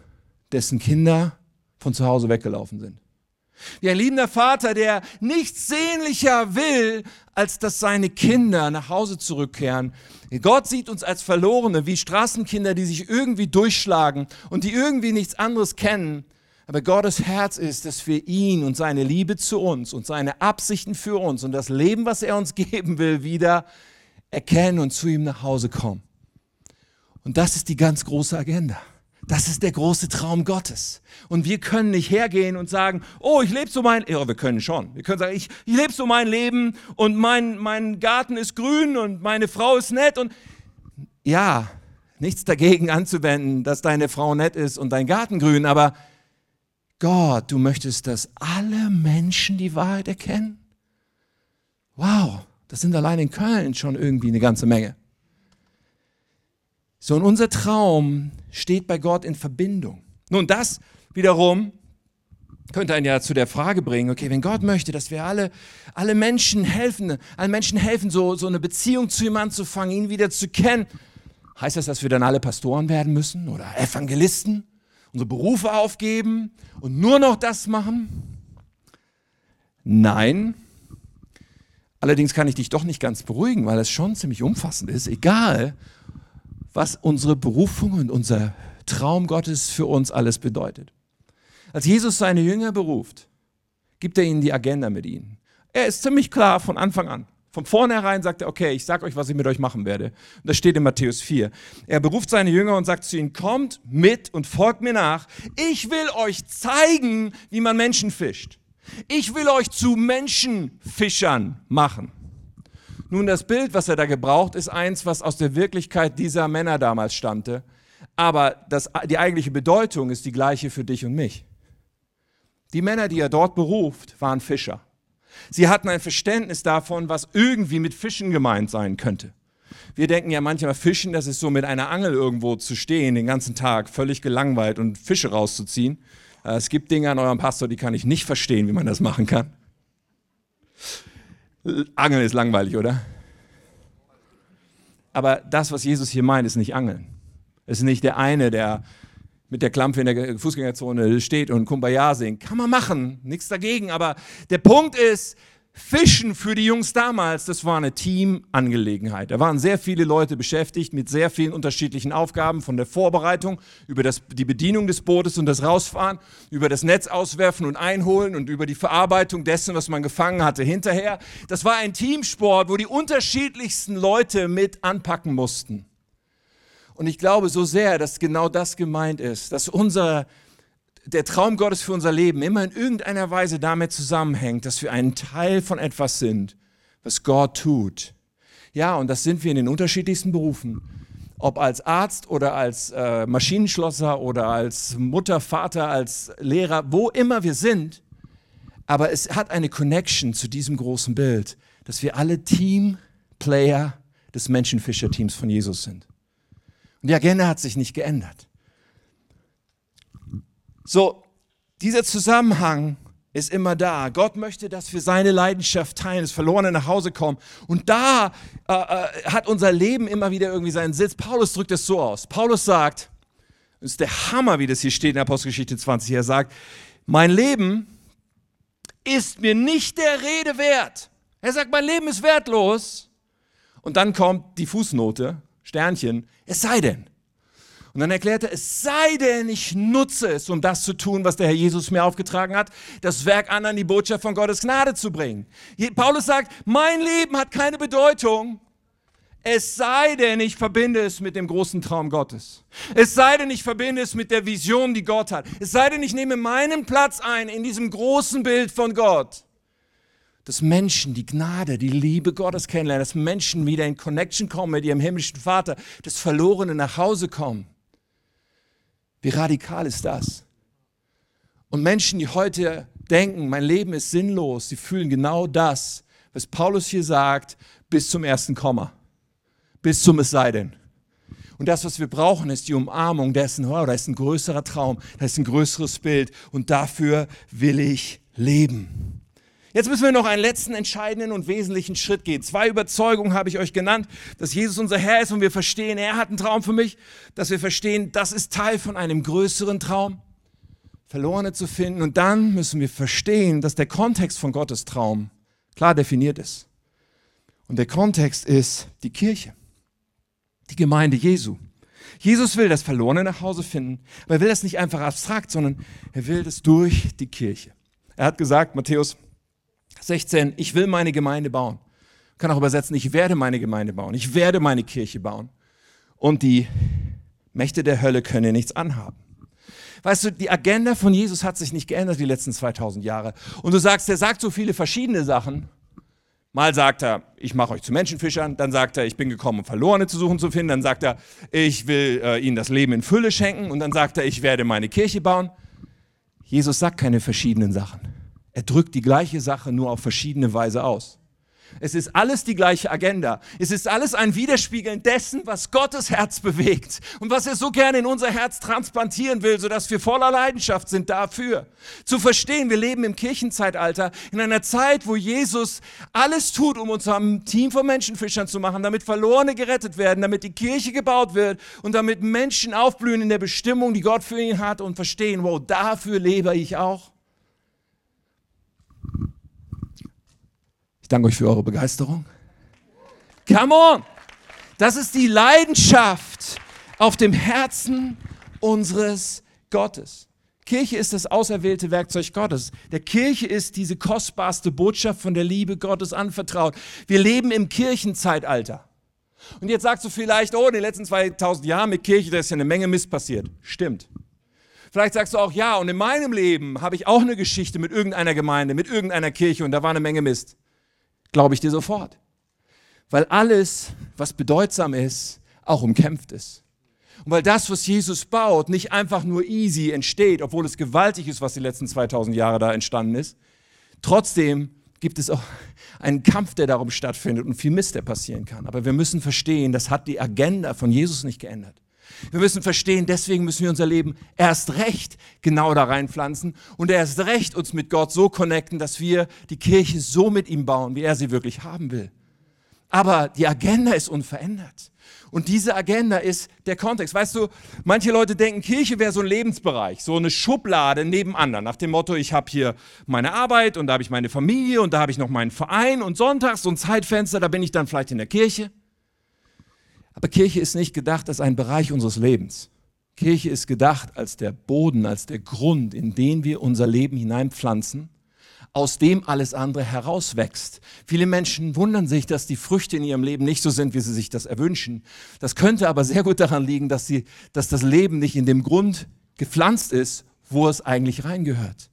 dessen Kinder von zu Hause weggelaufen sind. Wie ein liebender Vater, der nichts sehnlicher will, als dass seine Kinder nach Hause zurückkehren. Gott sieht uns als Verlorene, wie Straßenkinder, die sich irgendwie durchschlagen und die irgendwie nichts anderes kennen. Aber Gottes Herz ist, dass wir ihn und seine Liebe zu uns und seine Absichten für uns und das Leben, was er uns geben will, wieder erkennen und zu ihm nach Hause kommen. Und das ist die ganz große Agenda. Das ist der große Traum Gottes. Und wir können nicht hergehen und sagen, oh, ich lebe so mein, ja, wir können schon. Wir können sagen, ich, ich lebe so mein Leben und mein, mein Garten ist grün und meine Frau ist nett und ja, nichts dagegen anzuwenden, dass deine Frau nett ist und dein Garten grün, aber Gott, du möchtest, dass alle Menschen die Wahrheit erkennen? Wow, das sind allein in Köln schon irgendwie eine ganze Menge. So, und unser Traum steht bei Gott in Verbindung. Nun, das wiederum könnte einen ja zu der Frage bringen, okay, wenn Gott möchte, dass wir alle, alle Menschen helfen, allen Menschen helfen, so, so eine Beziehung zu ihm anzufangen, ihn wieder zu kennen, heißt das, dass wir dann alle Pastoren werden müssen oder Evangelisten, unsere Berufe aufgeben und nur noch das machen? Nein. Allerdings kann ich dich doch nicht ganz beruhigen, weil es schon ziemlich umfassend ist. Egal, was unsere Berufung und unser Traum Gottes für uns alles bedeutet. Als Jesus seine Jünger beruft, gibt er ihnen die Agenda mit ihnen. Er ist ziemlich klar von Anfang an. Von vornherein sagt er, okay, ich sage euch, was ich mit euch machen werde. Und das steht in Matthäus 4. Er beruft seine Jünger und sagt zu ihnen, kommt mit und folgt mir nach. Ich will euch zeigen, wie man Menschen fischt. Ich will euch zu Menschenfischern machen. Nun, das Bild, was er da gebraucht, ist eins, was aus der Wirklichkeit dieser Männer damals stammte. Aber das, die eigentliche Bedeutung ist die gleiche für dich und mich. Die Männer, die er dort beruft, waren Fischer. Sie hatten ein Verständnis davon, was irgendwie mit Fischen gemeint sein könnte. Wir denken ja manchmal, Fischen, das ist so mit einer Angel irgendwo zu stehen, den ganzen Tag, völlig gelangweilt und Fische rauszuziehen. Äh, es gibt Dinge an eurem Pastor, die kann ich nicht verstehen, wie man das machen kann. Angeln ist langweilig, oder? Aber das, was Jesus hier meint, ist nicht Angeln. Es ist nicht der eine, der mit der Klampfe in der Fußgängerzone steht und Kumbaya singt. Kann man machen, nichts dagegen. Aber der Punkt ist, Fischen für die Jungs damals, das war eine Teamangelegenheit. Da waren sehr viele Leute beschäftigt mit sehr vielen unterschiedlichen Aufgaben, von der Vorbereitung über das, die Bedienung des Bootes und das Rausfahren, über das Netz auswerfen und einholen und über die Verarbeitung dessen, was man gefangen hatte, hinterher. Das war ein Teamsport, wo die unterschiedlichsten Leute mit anpacken mussten. Und ich glaube so sehr, dass genau das gemeint ist, dass unser der Traum Gottes für unser Leben immer in irgendeiner Weise damit zusammenhängt, dass wir ein Teil von etwas sind, was Gott tut. Ja, und das sind wir in den unterschiedlichsten Berufen. Ob als Arzt oder als äh, Maschinenschlosser oder als Mutter, Vater, als Lehrer, wo immer wir sind. Aber es hat eine Connection zu diesem großen Bild, dass wir alle Teamplayer des Menschenfischer-Teams von Jesus sind. Und die Agenda hat sich nicht geändert. So, dieser Zusammenhang ist immer da. Gott möchte, dass wir seine Leidenschaft teilen, das Verlorene nach Hause kommen. Und da äh, äh, hat unser Leben immer wieder irgendwie seinen Sitz. Paulus drückt es so aus. Paulus sagt, das ist der Hammer, wie das hier steht in Apostelgeschichte 20. Er sagt, mein Leben ist mir nicht der Rede wert. Er sagt, mein Leben ist wertlos. Und dann kommt die Fußnote, Sternchen, es sei denn, Und dann erklärt er, es sei denn, ich nutze es, um das zu tun, was der Herr Jesus mir aufgetragen hat, das Werk anderen, die Botschaft von Gottes Gnade zu bringen. Paulus sagt, mein Leben hat keine Bedeutung, es sei denn, ich verbinde es mit dem großen Traum Gottes. Es sei denn, ich verbinde es mit der Vision, die Gott hat. Es sei denn, ich nehme meinen Platz ein in diesem großen Bild von Gott. Dass Menschen die Gnade, die Liebe Gottes kennenlernen, dass Menschen wieder in Connection kommen mit ihrem himmlischen Vater, das Verlorene nach Hause kommen. Wie radikal ist das? Und Menschen, die heute denken, mein Leben ist sinnlos, sie fühlen genau das, was Paulus hier sagt, bis zum ersten Komma, bis zum Es sei denn. Und das, was wir brauchen, ist die Umarmung dessen, oh, da ist ein größerer Traum, da ist ein größeres Bild und dafür will ich leben. Jetzt müssen wir noch einen letzten entscheidenden und wesentlichen Schritt gehen. Zwei Überzeugungen habe ich euch genannt, dass Jesus unser Herr ist und wir verstehen, er hat einen Traum für mich, dass wir verstehen, das ist Teil von einem größeren Traum, Verlorene zu finden. Und dann müssen wir verstehen, dass der Kontext von Gottes Traum klar definiert ist. Und der Kontext ist die Kirche, die Gemeinde Jesu. Jesus will das Verlorene nach Hause finden, aber er will das nicht einfach abstrakt, sondern er will das durch die Kirche. Er hat gesagt, Matthäus 16, ich will meine Gemeinde bauen. Kann auch übersetzen, ich werde meine Gemeinde bauen. Ich werde meine Kirche bauen. Und die Mächte der Hölle können ihr nichts anhaben. Weißt du, die Agenda von Jesus hat sich nicht geändert die letzten 2000 Jahre. Und du sagst, er sagt so viele verschiedene Sachen. Mal sagt er, ich mache euch zu Menschenfischern. Dann sagt er, ich bin gekommen, um Verlorene zu suchen zu finden. Dann sagt er, ich will äh, ihnen das Leben in Fülle schenken. Und dann sagt er, ich werde meine Kirche bauen. Jesus sagt keine verschiedenen Sachen. Er drückt die gleiche Sache nur auf verschiedene Weise aus. Es ist alles die gleiche Agenda. Es ist alles ein Widerspiegeln dessen, was Gottes Herz bewegt und was er so gerne in unser Herz transplantieren will, sodass wir voller Leidenschaft sind dafür. Zu verstehen, wir leben im Kirchenzeitalter, in einer Zeit, wo Jesus alles tut, um uns ein Team von Menschenfischern zu machen, damit Verlorene gerettet werden, damit die Kirche gebaut wird und damit Menschen aufblühen in der Bestimmung, die Gott für ihn hat und verstehen, wow, dafür lebe ich auch. Danke euch für eure Begeisterung. Come on! Das ist die Leidenschaft auf dem Herzen unseres Gottes. Kirche ist das auserwählte Werkzeug Gottes. Der Kirche ist diese kostbarste Botschaft von der Liebe Gottes anvertraut. Wir leben im Kirchenzeitalter. Und jetzt sagst du vielleicht, oh, in den letzten 2000 Jahren mit Kirche, da ist ja eine Menge Mist passiert. Stimmt. Vielleicht sagst du auch, ja, und in meinem Leben habe ich auch eine Geschichte mit irgendeiner Gemeinde, mit irgendeiner Kirche und da war eine Menge Mist. Glaube ich dir sofort. Weil alles, was bedeutsam ist, auch umkämpft ist. Und weil das, was Jesus baut, nicht einfach nur easy entsteht, obwohl es gewaltig ist, was die letzten 2000 Jahre da entstanden ist, trotzdem gibt es auch einen Kampf, der darum stattfindet und viel Mist, der passieren kann. Aber wir müssen verstehen, das hat die Agenda von Jesus nicht geändert. Wir müssen verstehen, deswegen müssen wir unser Leben erst recht genau da reinpflanzen und erst recht uns mit Gott so connecten, dass wir die Kirche so mit ihm bauen, wie er sie wirklich haben will. Aber die Agenda ist unverändert. Und diese Agenda ist der Kontext. Weißt du, manche Leute denken, Kirche wäre so ein Lebensbereich, so eine Schublade neben anderen. Nach dem Motto, ich habe hier meine Arbeit und da habe ich meine Familie und da habe ich noch meinen Verein und sonntags so ein Zeitfenster, da bin ich dann vielleicht in der Kirche. Aber Kirche ist nicht gedacht als ein Bereich unseres Lebens. Kirche ist gedacht als der Boden, als der Grund, in den wir unser Leben hineinpflanzen, aus dem alles andere herauswächst. Viele Menschen wundern sich, dass die Früchte in ihrem Leben nicht so sind, wie sie sich das erwünschen. Das könnte aber sehr gut daran liegen, dass, sie, dass das Leben nicht in dem Grund gepflanzt ist, wo es eigentlich reingehört.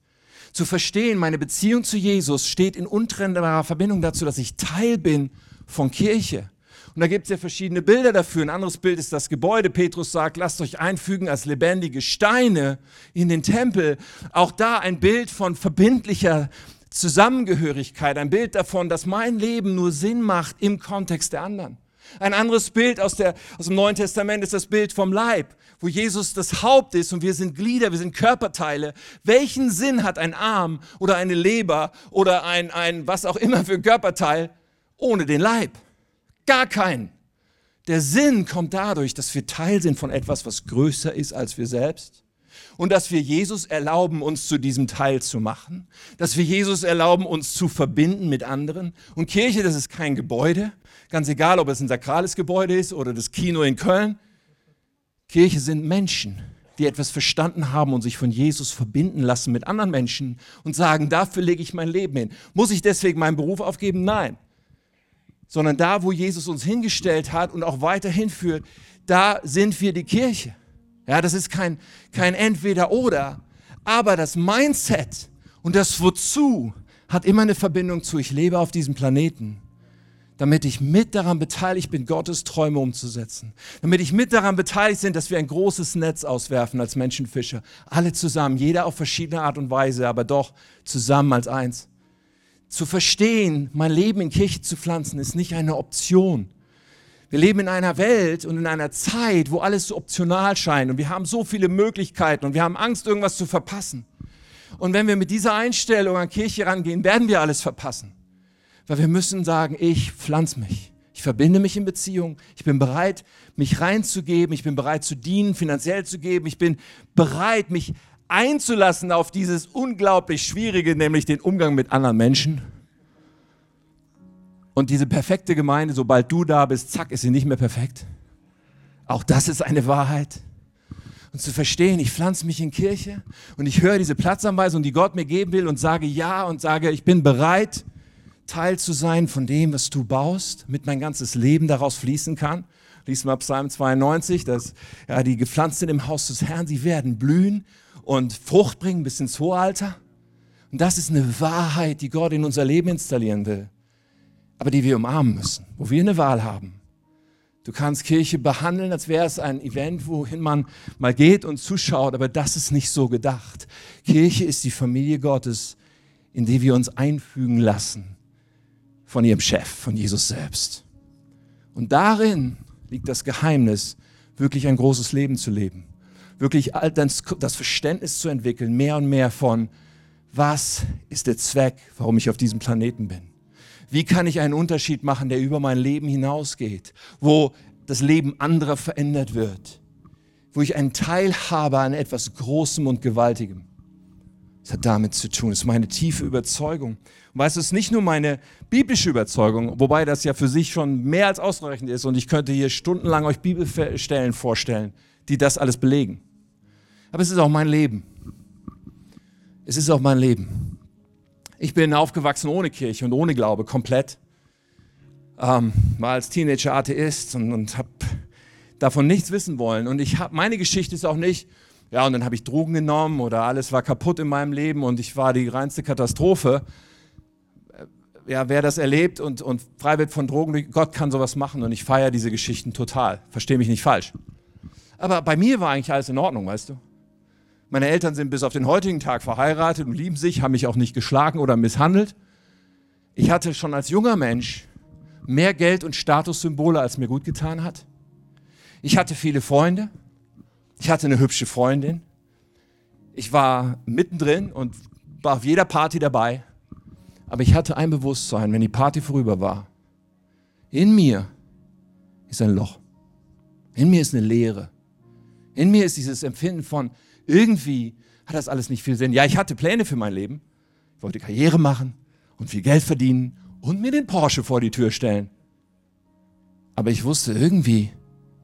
Zu verstehen, meine Beziehung zu Jesus steht in untrennbarer Verbindung dazu, dass ich Teil bin von Kirche. Und da gibt es ja verschiedene Bilder dafür. Ein anderes Bild ist das Gebäude. Petrus sagt, lasst euch einfügen als lebendige Steine in den Tempel. Auch da ein Bild von verbindlicher Zusammengehörigkeit, ein Bild davon, dass mein Leben nur Sinn macht im Kontext der anderen. Ein anderes Bild aus, der, aus dem Neuen Testament ist das Bild vom Leib, wo Jesus das Haupt ist und wir sind Glieder, wir sind Körperteile. Welchen Sinn hat ein Arm oder eine Leber oder ein, ein was auch immer für ein Körperteil ohne den Leib? Gar keinen. Der Sinn kommt dadurch, dass wir Teil sind von etwas, was größer ist als wir selbst. Und dass wir Jesus erlauben, uns zu diesem Teil zu machen. Dass wir Jesus erlauben, uns zu verbinden mit anderen. Und Kirche, das ist kein Gebäude. Ganz egal, ob es ein sakrales Gebäude ist oder das Kino in Köln. Kirche sind Menschen, die etwas verstanden haben und sich von Jesus verbinden lassen mit anderen Menschen und sagen, dafür lege ich mein Leben hin. Muss ich deswegen meinen Beruf aufgeben? Nein. Sondern da, wo Jesus uns hingestellt hat und auch weiterhin führt, da sind wir die Kirche. Ja, das ist kein, kein Entweder-Oder. Aber das Mindset und das Wozu hat immer eine Verbindung zu, ich lebe auf diesem Planeten damit ich mit daran beteiligt bin, Gottes Träume umzusetzen. Damit ich mit daran beteiligt bin, dass wir ein großes Netz auswerfen als Menschenfischer. Alle zusammen, jeder auf verschiedene Art und Weise, aber doch zusammen als eins. Zu verstehen, mein Leben in Kirche zu pflanzen, ist nicht eine Option. Wir leben in einer Welt und in einer Zeit, wo alles so optional scheint und wir haben so viele Möglichkeiten und wir haben Angst, irgendwas zu verpassen. Und wenn wir mit dieser Einstellung an Kirche rangehen, werden wir alles verpassen. Weil wir müssen sagen, ich pflanze mich. Ich verbinde mich in Beziehung. Ich bin bereit, mich reinzugeben. Ich bin bereit zu dienen, finanziell zu geben. Ich bin bereit, mich einzulassen auf dieses unglaublich Schwierige, nämlich den Umgang mit anderen Menschen. Und diese perfekte Gemeinde, sobald du da bist, zack, ist sie nicht mehr perfekt. Auch das ist eine Wahrheit. Und zu verstehen, ich pflanze mich in Kirche und ich höre diese Platzanweisung, die Gott mir geben will und sage ja und sage, ich bin bereit, Teil zu sein von dem, was du baust, mit mein ganzes Leben daraus fließen kann. Lies mal Psalm 92, dass ja, die gepflanzt sind im Haus des Herrn, sie werden blühen und Frucht bringen bis ins hohe Alter. Und das ist eine Wahrheit, die Gott in unser Leben installieren will, aber die wir umarmen müssen, wo wir eine Wahl haben. Du kannst Kirche behandeln, als wäre es ein Event, wohin man mal geht und zuschaut, aber das ist nicht so gedacht. Kirche ist die Familie Gottes, in die wir uns einfügen lassen von ihrem Chef, von Jesus selbst. Und darin liegt das Geheimnis, wirklich ein großes Leben zu leben. Wirklich das Verständnis zu entwickeln, mehr und mehr von, was ist der Zweck, warum ich auf diesem Planeten bin? Wie kann ich einen Unterschied machen, der über mein Leben hinausgeht, wo das Leben anderer verändert wird, wo ich einen Teil habe an etwas Großem und Gewaltigem? Das hat damit zu tun. Das ist meine tiefe Überzeugung. Und weißt du, es ist nicht nur meine biblische Überzeugung, wobei das ja für sich schon mehr als ausreichend ist und ich könnte hier stundenlang euch Bibelstellen vorstellen, die das alles belegen. Aber es ist auch mein Leben. Es ist auch mein Leben. Ich bin aufgewachsen ohne Kirche und ohne Glaube, komplett. Ähm, war als Teenager Atheist und, und habe davon nichts wissen wollen. Und ich habe meine Geschichte ist auch nicht, ja, und dann habe ich Drogen genommen oder alles war kaputt in meinem Leben und ich war die reinste Katastrophe. Äh, ja, wer das erlebt und, und frei wird von Drogen, Gott kann sowas machen und ich feiere diese Geschichten total. Verstehe mich nicht falsch. Aber bei mir war eigentlich alles in Ordnung, weißt du? Meine Eltern sind bis auf den heutigen Tag verheiratet und lieben sich, haben mich auch nicht geschlagen oder misshandelt. Ich hatte schon als junger Mensch mehr Geld und Statussymbole, als mir gut getan hat. Ich hatte viele Freunde. Ich hatte eine hübsche Freundin. Ich war mittendrin und war auf jeder Party dabei. Aber ich hatte ein Bewusstsein, wenn die Party vorüber war. In mir ist ein Loch. In mir ist eine Leere. In mir ist dieses Empfinden von, irgendwie hat das alles nicht viel Sinn. Ja, ich hatte Pläne für mein Leben. Ich wollte Karriere machen und viel Geld verdienen und mir den Porsche vor die Tür stellen. Aber ich wusste irgendwie,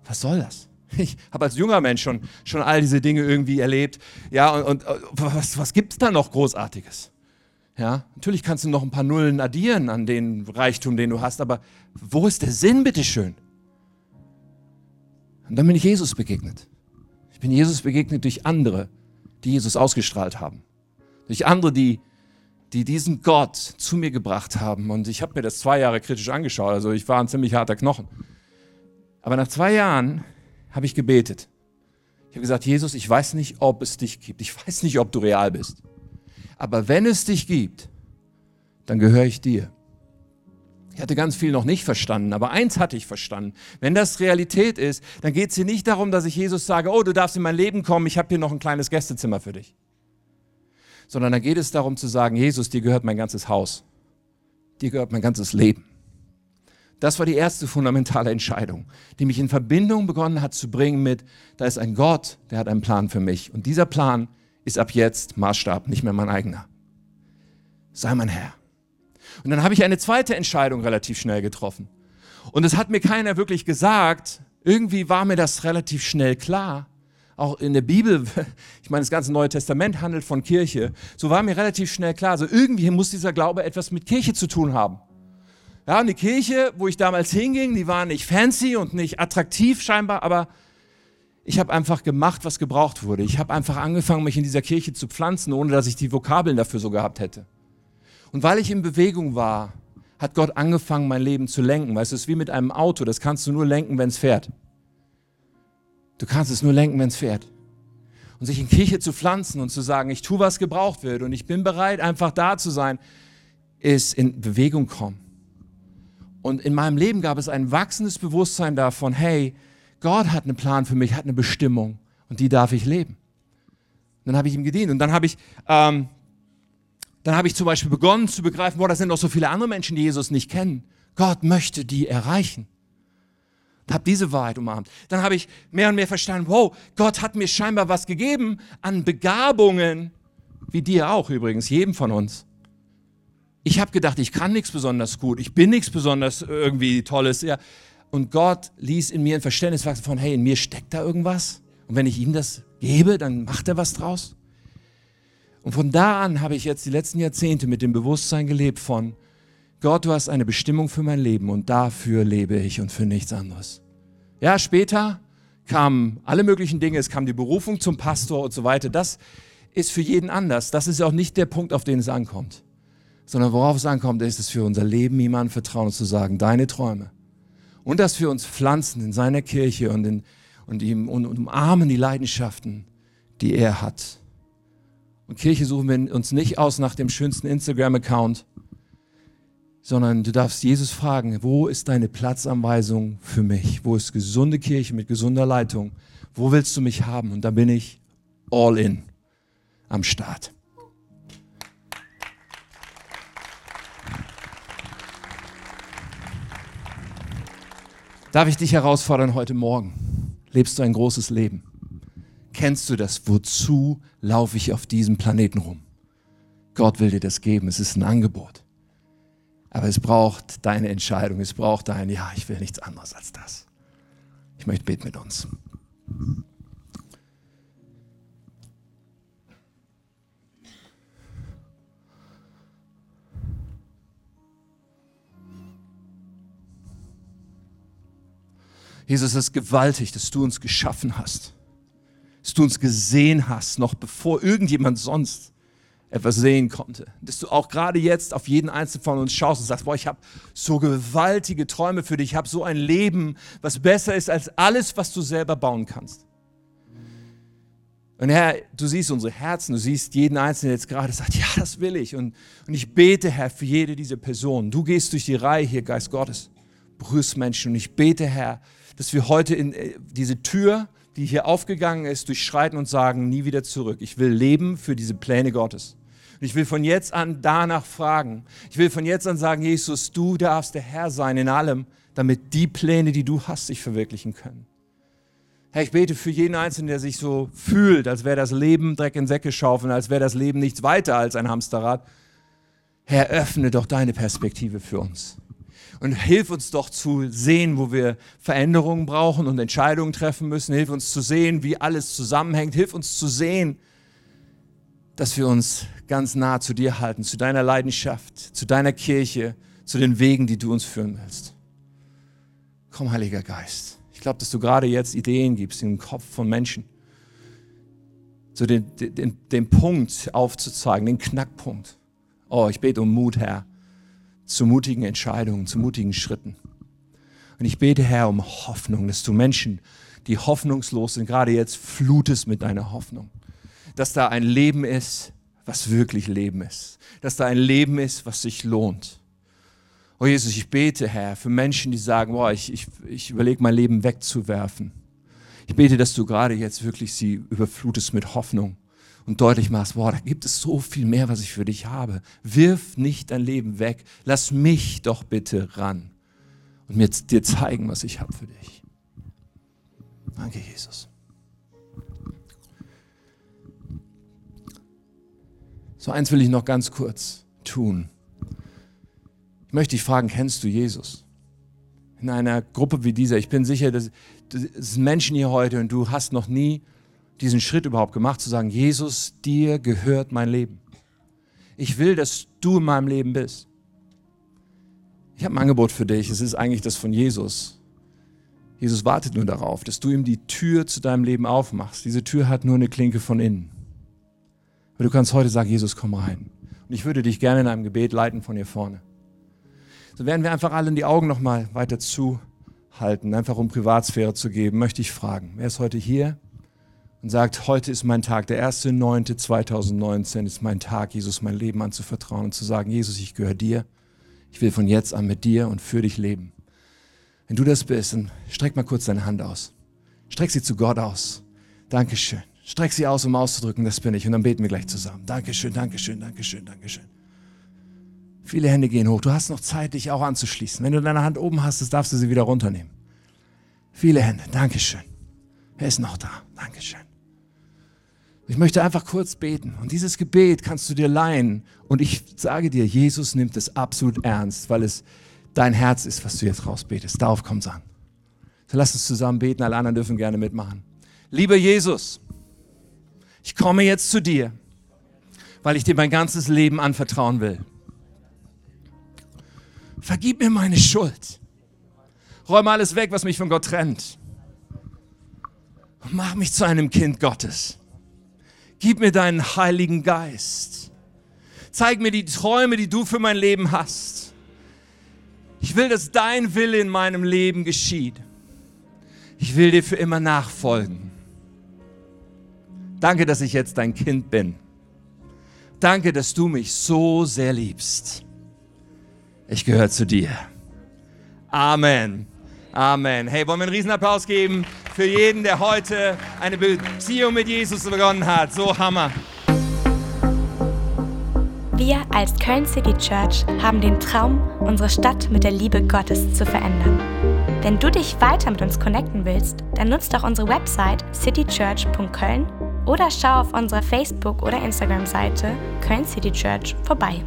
was soll das? Ich habe als junger Mensch schon, schon all diese Dinge irgendwie erlebt. Ja, und, und was, was gibt es da noch Großartiges? Ja, natürlich kannst du noch ein paar Nullen addieren an den Reichtum, den du hast, aber wo ist der Sinn, bitteschön? Und dann bin ich Jesus begegnet. Bin Jesus begegnet durch andere, die Jesus ausgestrahlt haben. Durch andere, die, die diesen Gott zu mir gebracht haben. Und ich habe mir das zwei Jahre kritisch angeschaut. Also ich war ein ziemlich harter Knochen. Aber nach zwei Jahren habe ich gebetet. Ich habe gesagt, Jesus, ich weiß nicht, ob es dich gibt. Ich weiß nicht, ob du real bist. Aber wenn es dich gibt, dann gehöre ich dir. Ich hatte ganz viel noch nicht verstanden, aber eins hatte ich verstanden. Wenn das Realität ist, dann geht es hier nicht darum, dass ich Jesus sage, oh, du darfst in mein Leben kommen, ich habe hier noch ein kleines Gästezimmer für dich. Sondern dann geht es darum zu sagen, Jesus, dir gehört mein ganzes Haus. Dir gehört mein ganzes Leben. Das war die erste fundamentale Entscheidung, die mich in Verbindung begonnen hat zu bringen mit, da ist ein Gott, der hat einen Plan für mich. Und dieser Plan ist ab jetzt Maßstab, nicht mehr mein eigener. Sei mein Herr. Und dann habe ich eine zweite Entscheidung relativ schnell getroffen. Und es hat mir keiner wirklich gesagt, Irgendwie war mir das relativ schnell klar. Auch in der Bibel, ich meine, das ganze Neue Testament handelt von Kirche. So war mir relativ schnell klar, also irgendwie muss dieser Glaube etwas mit Kirche zu tun haben. Ja, und die Kirche, wo ich damals hinging, die war nicht fancy und nicht attraktiv scheinbar, aber ich habe einfach gemacht, was gebraucht wurde. Ich habe einfach angefangen, mich in dieser Kirche zu pflanzen, ohne dass ich die Vokabeln dafür so gehabt hätte. Und weil ich in Bewegung war, hat Gott angefangen, mein Leben zu lenken. Weißt du, es ist wie mit einem Auto, das kannst du nur lenken, wenn es fährt. Du kannst es nur lenken, wenn es fährt. Und sich in Kirche zu pflanzen und zu sagen, ich tue, was gebraucht wird und ich bin bereit, einfach da zu sein, ist in Bewegung kommen. Und in meinem Leben gab es ein wachsendes Bewusstsein davon, hey, Gott hat einen Plan für mich, hat eine Bestimmung und die darf ich leben. Und dann habe ich ihm gedient und dann habe ich, ähm, dann habe ich zum Beispiel begonnen zu begreifen, boah, da sind noch so viele andere Menschen, die Jesus nicht kennen. Gott möchte die erreichen. Und habe diese Wahrheit umarmt. Dann habe ich mehr und mehr verstanden, wow, Gott hat mir scheinbar was gegeben an Begabungen, wie dir auch übrigens, jedem von uns. Ich habe gedacht, ich kann nichts besonders gut, ich bin nichts besonders irgendwie Tolles. Ja. Und Gott ließ in mir ein Verständnis wachsen von, hey, in mir steckt da irgendwas. Und wenn ich ihm das gebe, dann macht er was draus. Und von da an habe ich jetzt die letzten Jahrzehnte mit dem Bewusstsein gelebt von, Gott, du hast eine Bestimmung für mein Leben und dafür lebe ich und für nichts anderes. Ja, später kamen alle möglichen Dinge, es kam die Berufung zum Pastor und so weiter. Das ist für jeden anders. Das ist auch nicht der Punkt, auf den es ankommt. Sondern worauf es ankommt, ist es für unser Leben jemandem vertrauen und zu sagen, deine Träume. Und dass wir uns pflanzen in seiner Kirche und, in, und, ihm, und umarmen die Leidenschaften, die er hat. Und Kirche suchen wir uns nicht aus nach dem schönsten Instagram-Account, sondern du darfst Jesus fragen, wo ist deine Platzanweisung für mich? Wo ist gesunde Kirche mit gesunder Leitung? Wo willst du mich haben? Und da bin ich all in am Start. Darf ich dich herausfordern heute Morgen? Lebst du ein großes Leben? Kennst du das? Wozu laufe ich auf diesem Planeten rum? Gott will dir das geben. Es ist ein Angebot. Aber es braucht deine Entscheidung. Es braucht dein, ja, ich will nichts anderes als das. Ich möchte beten mit uns. Jesus, es ist gewaltig, dass du uns geschaffen hast dass du uns gesehen hast, noch bevor irgendjemand sonst etwas sehen konnte. Dass du auch gerade jetzt auf jeden einzelnen von uns schaust und sagst, boah, ich habe so gewaltige Träume für dich, ich habe so ein Leben, was besser ist als alles, was du selber bauen kannst. Und Herr, du siehst unsere Herzen, du siehst jeden Einzelnen jetzt gerade, sagt, ja, das will ich. Und, und ich bete, Herr, für jede dieser Personen. Du gehst durch die Reihe hier, Geist Gottes, berührst Menschen. Und ich bete, Herr, dass wir heute in äh, diese Tür die hier aufgegangen ist, durchschreiten und sagen, nie wieder zurück. Ich will leben für diese Pläne Gottes. Und ich will von jetzt an danach fragen. Ich will von jetzt an sagen, Jesus, du darfst der Herr sein in allem, damit die Pläne, die du hast, sich verwirklichen können. Herr, ich bete für jeden Einzelnen, der sich so fühlt, als wäre das Leben Dreck in Säcke schaufeln, als wäre das Leben nichts weiter als ein Hamsterrad. Herr, öffne doch deine Perspektive für uns und hilf uns doch zu sehen, wo wir Veränderungen brauchen und Entscheidungen treffen müssen. Hilf uns zu sehen, wie alles zusammenhängt. Hilf uns zu sehen, dass wir uns ganz nah zu dir halten, zu deiner Leidenschaft, zu deiner Kirche, zu den Wegen, die du uns führen willst. Komm, Heiliger Geist. Ich glaube, dass du gerade jetzt Ideen gibst in den Kopf von Menschen. So den, den, den Punkt aufzuzeigen, den Knackpunkt. Oh, ich bete um Mut, Herr zu mutigen Entscheidungen, zu mutigen Schritten. Und ich bete, Herr, um Hoffnung, dass du Menschen, die hoffnungslos sind, gerade jetzt flutest mit deiner Hoffnung. Dass da ein Leben ist, was wirklich Leben ist. Dass da ein Leben ist, was sich lohnt. Oh Jesus, ich bete, Herr, für Menschen, die sagen, boah, ich, ich, ich überlege mein Leben wegzuwerfen. Ich bete, dass du gerade jetzt wirklich sie überflutest mit Hoffnung und deutlich machst, boah, da gibt es so viel mehr, was ich für dich habe. Wirf nicht dein Leben weg. Lass mich doch bitte ran und mir dir zeigen, was ich habe für dich. Danke, Jesus. So eins will ich noch ganz kurz tun. Ich möchte dich fragen, kennst du Jesus? In einer Gruppe wie dieser, ich bin sicher, dass es Menschen hier heute und du hast noch nie diesen Schritt überhaupt gemacht, zu sagen, Jesus, dir gehört mein Leben. Ich will, dass du in meinem Leben bist. Ich habe ein Angebot für dich. Es ist eigentlich das von Jesus. Jesus wartet nur darauf, dass du ihm die Tür zu deinem Leben aufmachst. Diese Tür hat nur eine Klinke von innen. Aber du kannst heute sagen, Jesus, komm rein. Und ich würde dich gerne in einem Gebet leiten von hier vorne. So werden wir einfach alle in die Augen nochmal weiter zuhalten, einfach um Privatsphäre zu geben, möchte ich fragen, wer ist heute hier und sagt, heute ist mein Tag, der 1.9.2019 ist mein Tag, Jesus mein Leben anzuvertrauen und zu sagen, Jesus, ich gehöre dir, ich will von jetzt an mit dir und für dich leben. Wenn du das bist, dann streck mal kurz deine Hand aus. Streck sie zu Gott aus. Dankeschön. Streck sie aus, um auszudrücken, das bin ich. Und dann beten wir gleich zusammen. Dankeschön, Dankeschön, Dankeschön, Dankeschön. Viele Hände gehen hoch. Du hast noch Zeit, dich auch anzuschließen. Wenn du deine Hand oben hast, darfst du sie wieder runternehmen. Viele Hände. Dankeschön. Wer ist noch da? Dankeschön. Ich möchte einfach kurz beten. Und dieses Gebet kannst du dir leihen. Und ich sage dir, Jesus nimmt es absolut ernst, weil es dein Herz ist, was du jetzt rausbetest. Darauf kommt es an. So lass uns zusammen beten. Alle anderen dürfen gerne mitmachen. Lieber Jesus, ich komme jetzt zu dir, weil ich dir mein ganzes Leben anvertrauen will. Vergib mir meine Schuld. Räume alles weg, was mich von Gott trennt. Und mach mich zu einem Kind Gottes. Gib mir deinen Heiligen Geist. Zeig mir die Träume, die du für mein Leben hast. Ich will, dass dein Wille in meinem Leben geschieht. Ich will dir für immer nachfolgen. Danke, dass ich jetzt dein Kind bin. Danke, dass du mich so sehr liebst. Ich gehöre zu dir. Amen. Amen. Hey, wollen wir einen Riesenapplaus geben für jeden, der heute eine Beziehung mit Jesus begonnen hat. So Hammer. Wir als Köln City Church haben den Traum, unsere Stadt mit der Liebe Gottes zu verändern. Wenn du dich weiter mit uns connecten willst, dann nutzt doch unsere Website citychurch.köln oder schau auf unserer Facebook- oder Instagram-Seite Köln City Church vorbei.